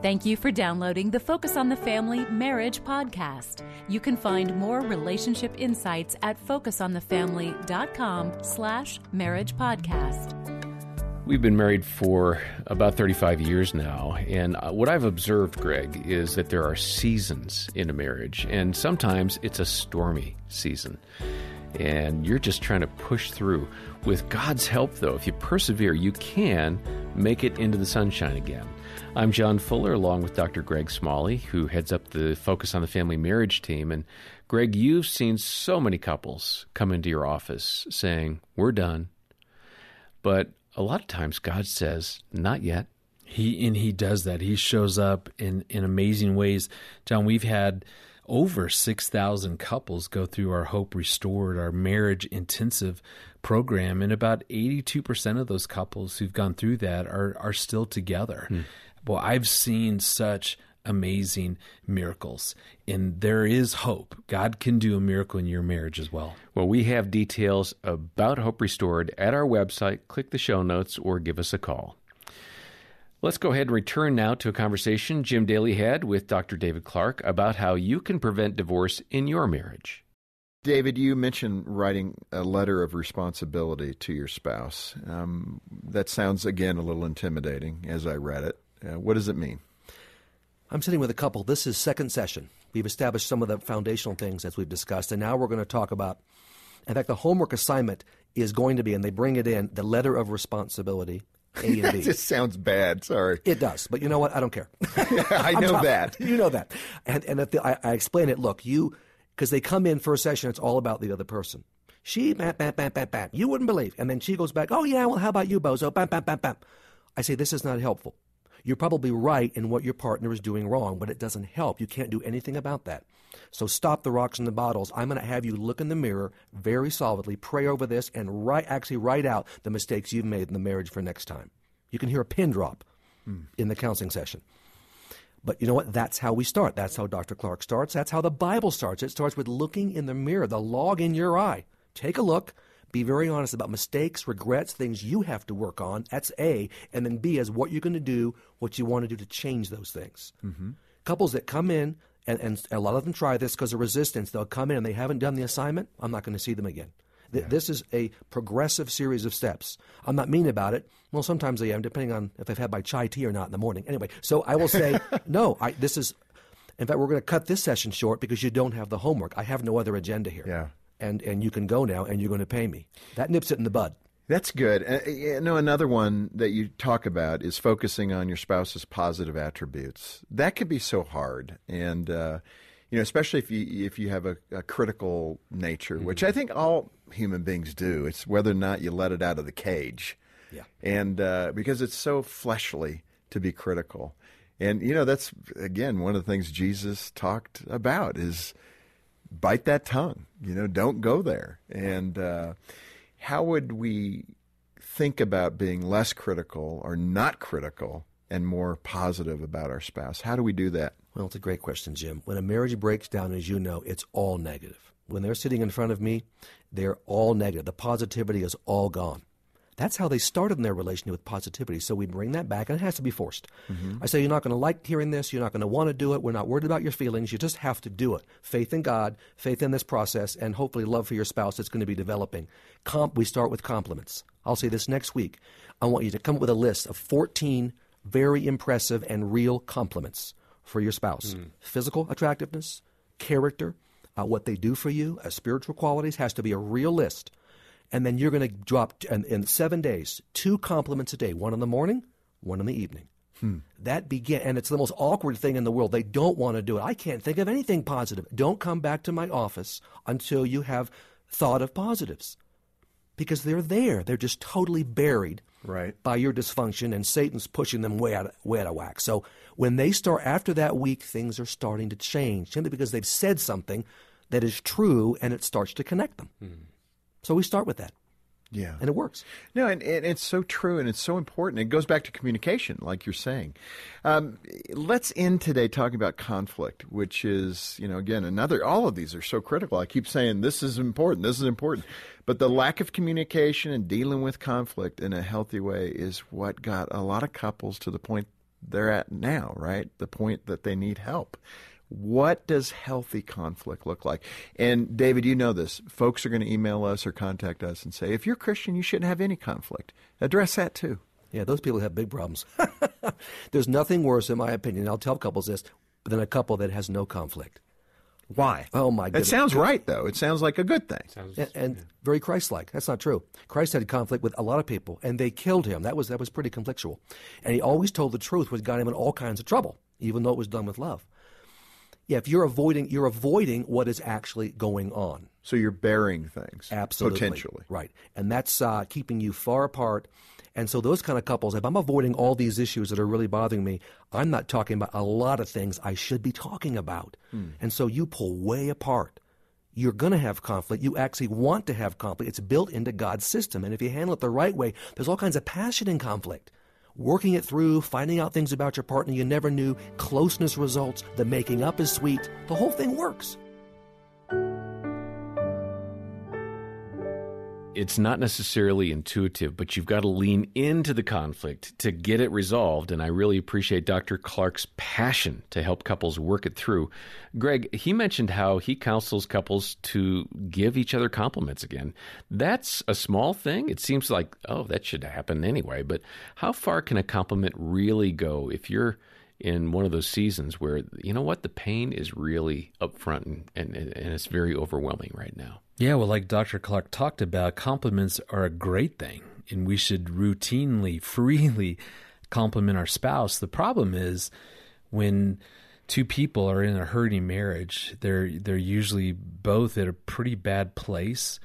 Thank you for downloading the Focus on the Family Marriage podcast. You can find more relationship insights at focusonthefamily.com slash marriage podcast. We've been married for about 35 years now, and uh, what I've observed, Greg, is that there are seasons in a marriage, and sometimes it's a stormy season. And you're just trying to push through. With God's help, though, if you persevere, you can make it into the sunshine again. I'm John Fuller, along with Dr. Greg Smalley, who heads up the Focus on the Family Marriage team. And Greg, you've seen so many couples come into your office saying, We're done. But a lot of times God says, Not yet. He and he does that. He shows up in, in amazing ways. John, we've had over 6,000 couples go through our Hope Restored, our marriage intensive program, and about 82% of those couples who've gone through that are, are still together. Hmm. Well, I've seen such amazing miracles, and there is hope. God can do a miracle in your marriage as well. Well, we have details about Hope Restored at our website. Click the show notes or give us a call. Let's go ahead and return now to a conversation Jim Daly had with Dr. David Clarke about how you can prevent divorce in your marriage. David, you mentioned writing a letter of responsibility to your spouse. Um, that sounds, again, a little intimidating as I read it. Uh, what does it mean? I'm sitting with a couple. This is second session. We've established some of the foundational things as we've discussed, and now we're going to talk about. In fact, the homework assignment is going to be, and they bring it in, the letter of responsibility. A and B. just sounds bad. Sorry. It does, but you know what? I don't care. I know that. You know that, and and the, I, I explain it. Look, you because they come in for a session, it's all about the other person. She bam bam bam bam bam. You wouldn't believe, and then she goes back. Oh yeah, well how about you, bozo? Bam bam bam bam. I say this is not helpful. You're probably right in what your partner is doing wrong, but it doesn't help. You can't do anything about that. So stop the rocks and the bottles. I'm going to have you look in the mirror very solidly, pray over this, and write, actually write out the mistakes you've made in the marriage for next time. You can hear a pin drop mm. in the counseling session. But you know what? That's how we start. That's how Dr. Clarke starts. That's how the Bible starts. It starts with looking in the mirror, the log in your eye. Take a look. Be very honest about mistakes, regrets, things you have to work on. That's A. And then B is what you're going to do, what you want to do to change those things. Mm-hmm. Couples that come in, and, and a lot of them try this because of resistance, they'll come in and they haven't done the assignment. I'm not going to see them again. Yeah. This is a progressive series of steps. I'm not mean about it. Well, sometimes I am, depending on if I've had my chai tea or not in the morning. Anyway, so I will say, no, I, this is, in fact, we're going to cut this session short because you don't have the homework. I have no other agenda here. Yeah and and you can go now and you're going to pay me. That nips it in the bud. That's good. Uh, you know, another one that you talk about is focusing on your spouse's positive attributes. That could be so hard, and uh, you know, especially if you if you have a, a critical nature, mm-hmm. which I think all human beings do. It's whether or not you let it out of the cage. Yeah. And uh, because it's so fleshly to be critical, and you know, that's again one of the things Jesus talked about is bite that tongue. You know, don't go there. And uh, how would we think about being less critical or not critical and more positive about our spouse? How do we do that? Well, it's a great question, Jim. When a marriage breaks down, as you know, it's all negative. When they're sitting in front of me, they're all negative. The positivity is all gone. That's how they started in their relationship with positivity. So we bring that back, and it has to be forced. Mm-hmm. I say, you're not going to like hearing this. You're not going to want to do it. We're not worried about your feelings. You just have to do it. Faith in God, faith in this process, and hopefully love for your spouse that's going to be developing. Comp, we start with compliments. I'll say this next week. I want you to come up with a list of 14 very impressive and real compliments for your spouse mm. physical attractiveness, character, uh, what they do for you, uh, spiritual qualities has to be a real list and then you're going to drop in, in, seven days two compliments a day, one in the morning, one in the evening. Hmm. That begin, and it's the most awkward thing in the world. They don't want to do it. I can't think of anything positive. Don't come back to my office until you have thought of positives, because they're there. They're just totally buried right. by your dysfunction, and Satan's pushing them way out, of, way out of whack. So when they start after that week, things are starting to change simply because they've said something that is true, and it starts to connect them. Hmm. So we start with that. Yeah. And it works. No, and, and, it's so true and it's so important. It goes back to communication, like you're saying. Um, let's end today talking about conflict, which is, you know, again, another, all of these are so critical. I keep saying this is important, this is important. But the lack of communication and dealing with conflict in a healthy way is what got a lot of couples to the point they're at now, right? The point that they need help. What does healthy conflict look like? And David, you know this. Folks are going to email us or contact us and say, if you're Christian, you shouldn't have any conflict. Address that too. Yeah, those people have big problems. There's nothing worse, in my opinion, I'll tell couples this, than a couple that has no conflict. Why? Oh, my god. It sounds right, though. It sounds like a good thing. and, and very Christ-like. That's not true. Christ had conflict with a lot of people, and they killed him. That was that was pretty conflictual, and he always told the truth, which got him in all kinds of trouble, even though it was done with love. Yeah, if you're avoiding, you're avoiding what is actually going on. So you're burying things. Absolutely, Potentially. right, and that's uh, keeping you far apart. And so those kind of couples, if I'm avoiding all these issues that are really bothering me, I'm not talking about a lot of things I should be talking about. And so you pull way apart. You're going to have conflict. You actually want to have conflict. It's built into God's system. And if you handle it the right way, there's all kinds of passion in conflict. Working it through, finding out things about your partner you never knew, closeness results, the making up is sweet. The whole thing works. It's not necessarily intuitive, but you've got to lean into the conflict to get it resolved. And I really appreciate Dr. Clarke's passion to help couples work it through. Greg, he mentioned how he counsels couples to give each other compliments again. That's a small thing. It seems like, oh, that should happen anyway. But how far can a compliment really go if you're in one of those seasons where, you know what, the pain is really up front and, and, and it's very overwhelming right now? Yeah, well, like Dr. Clarke talked about, compliments are a great thing, and we should routinely, freely compliment our spouse. The problem is when two people are in a hurting marriage, they're they're usually both at a pretty bad place.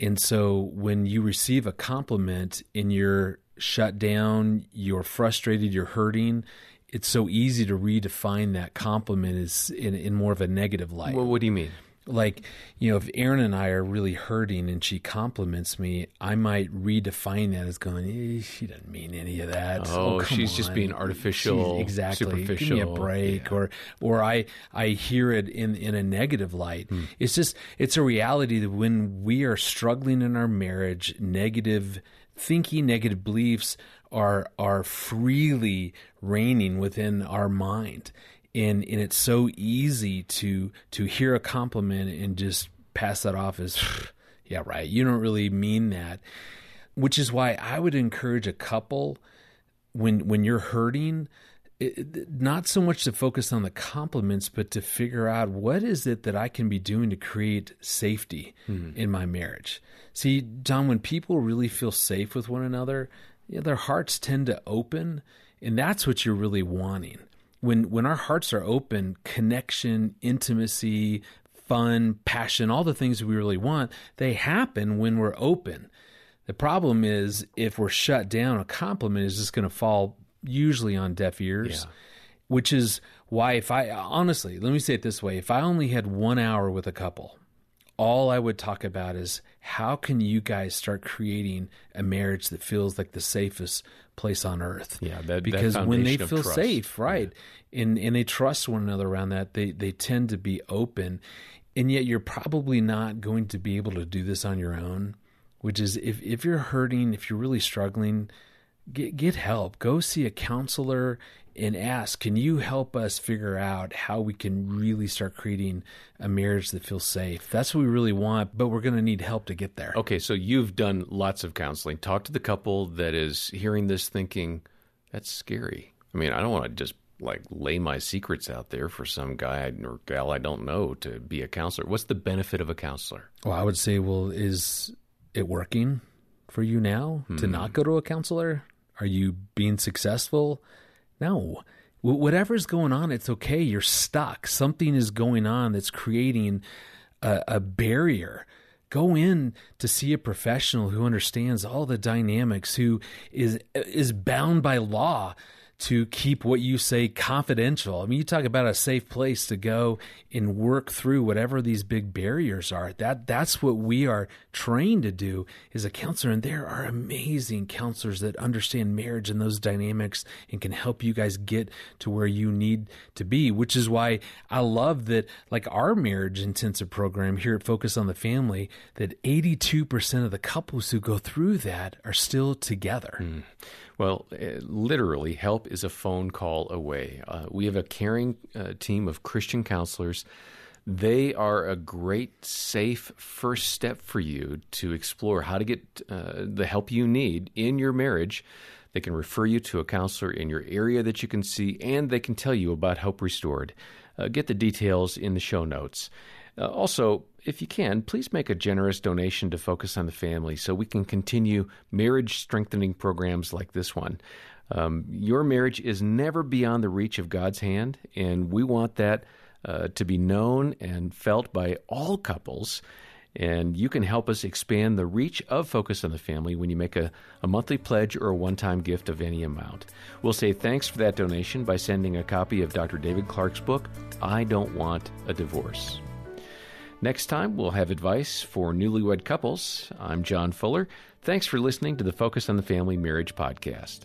And so when you receive a compliment and you're shut down, you're frustrated, you're hurting, it's so easy to redefine that compliment as in, in more of a negative light Well, what do you mean? like you know if Erin and I are really hurting and she compliments me, I might redefine that as going, eh, she doesn't mean any of that. Oh, come she's just being artificial, She's- exactly. Give me a superficial. break, or or I I hear it in in a negative light. It's just it's a reality that when we are struggling in our marriage, negative thinking, negative beliefs are are freely reigning within our mind. And and it's so easy to to hear a compliment and just pass that off as yeah right you don't really mean that. Which is why I would encourage a couple when when you're hurting it, not so much to focus on the compliments but to figure out what is it that I can be doing to create safety mm-hmm. in my marriage. See John when people really feel safe with one another you know, their hearts tend to open and that's what you're really wanting. When when our hearts are open connection intimacy fun passion all the things we really want they happen when we're open. The problem is if we're shut down a compliment is just going to fall usually on deaf ears which is why if i honestly let me say it this way if i only had one hour with a couple all I would talk about is how can you guys start creating a marriage that feels like the safest place on earth? Yeah, that- that because when they feel trust. safe, right, and and they trust one another around that, they they tend to be open, and yet you're probably not going to be able to do this on your own. Which is if if you're hurting, if you're really struggling, get get help. Go see a counselor and ask, can you help us figure out how we can really start creating a marriage that feels safe? That's what we really want, but we're going to need help to get there. Okay, so you've done lots of counseling. Talk to the couple that is hearing this thinking, that's scary. I mean, I don't want to just like lay my secrets out there for some guy or gal I don't know to be a counselor. What's the benefit of a counselor? Well, I would say, well, is it working for you now to hmm. not go to a counselor? Are you being successful? No. Wh- Whatever's going on, it's okay. You're stuck. Something is going on that's creating a, a barrier. Go in to see a professional who understands all the dynamics, who is is bound by law to keep what you say confidential. I mean, you talk about a safe place to go and work through whatever these big barriers are. That that's what we are trained to do as a counselor. And there are amazing counselors that understand marriage and those dynamics and can help you guys get to where you need to be. Which is why I love that, like our marriage intensive program here at Focus on the Family, that eighty two percent of the couples who go through that are still together. Hmm. Well, uh, literally, help is a phone call away. Uh, we have a caring uh, team of Christian counselors. They are a great, safe first step for you to explore how to get uh, the help you need in your marriage. They can refer you to a counselor in your area that you can see, and they can tell you about Hope Restored. Uh, get the details in the show notes. Uh, also, if you can, please make a generous donation to Focus on the Family so we can continue marriage strengthening programs like this one. Um, your marriage is never beyond the reach of God's hand, and we want that uh, to be known and felt by all couples. And you can help us expand the reach of Focus on the Family when you make a, a monthly pledge or a one time gift of any amount. We'll say thanks for that donation by sending a copy of Dr. David Clarke's book, I Don't Want a Divorce. Next time, we'll have advice for newlywed couples. I'm John Fuller. Thanks for listening to the Focus on the Family Marriage Podcast.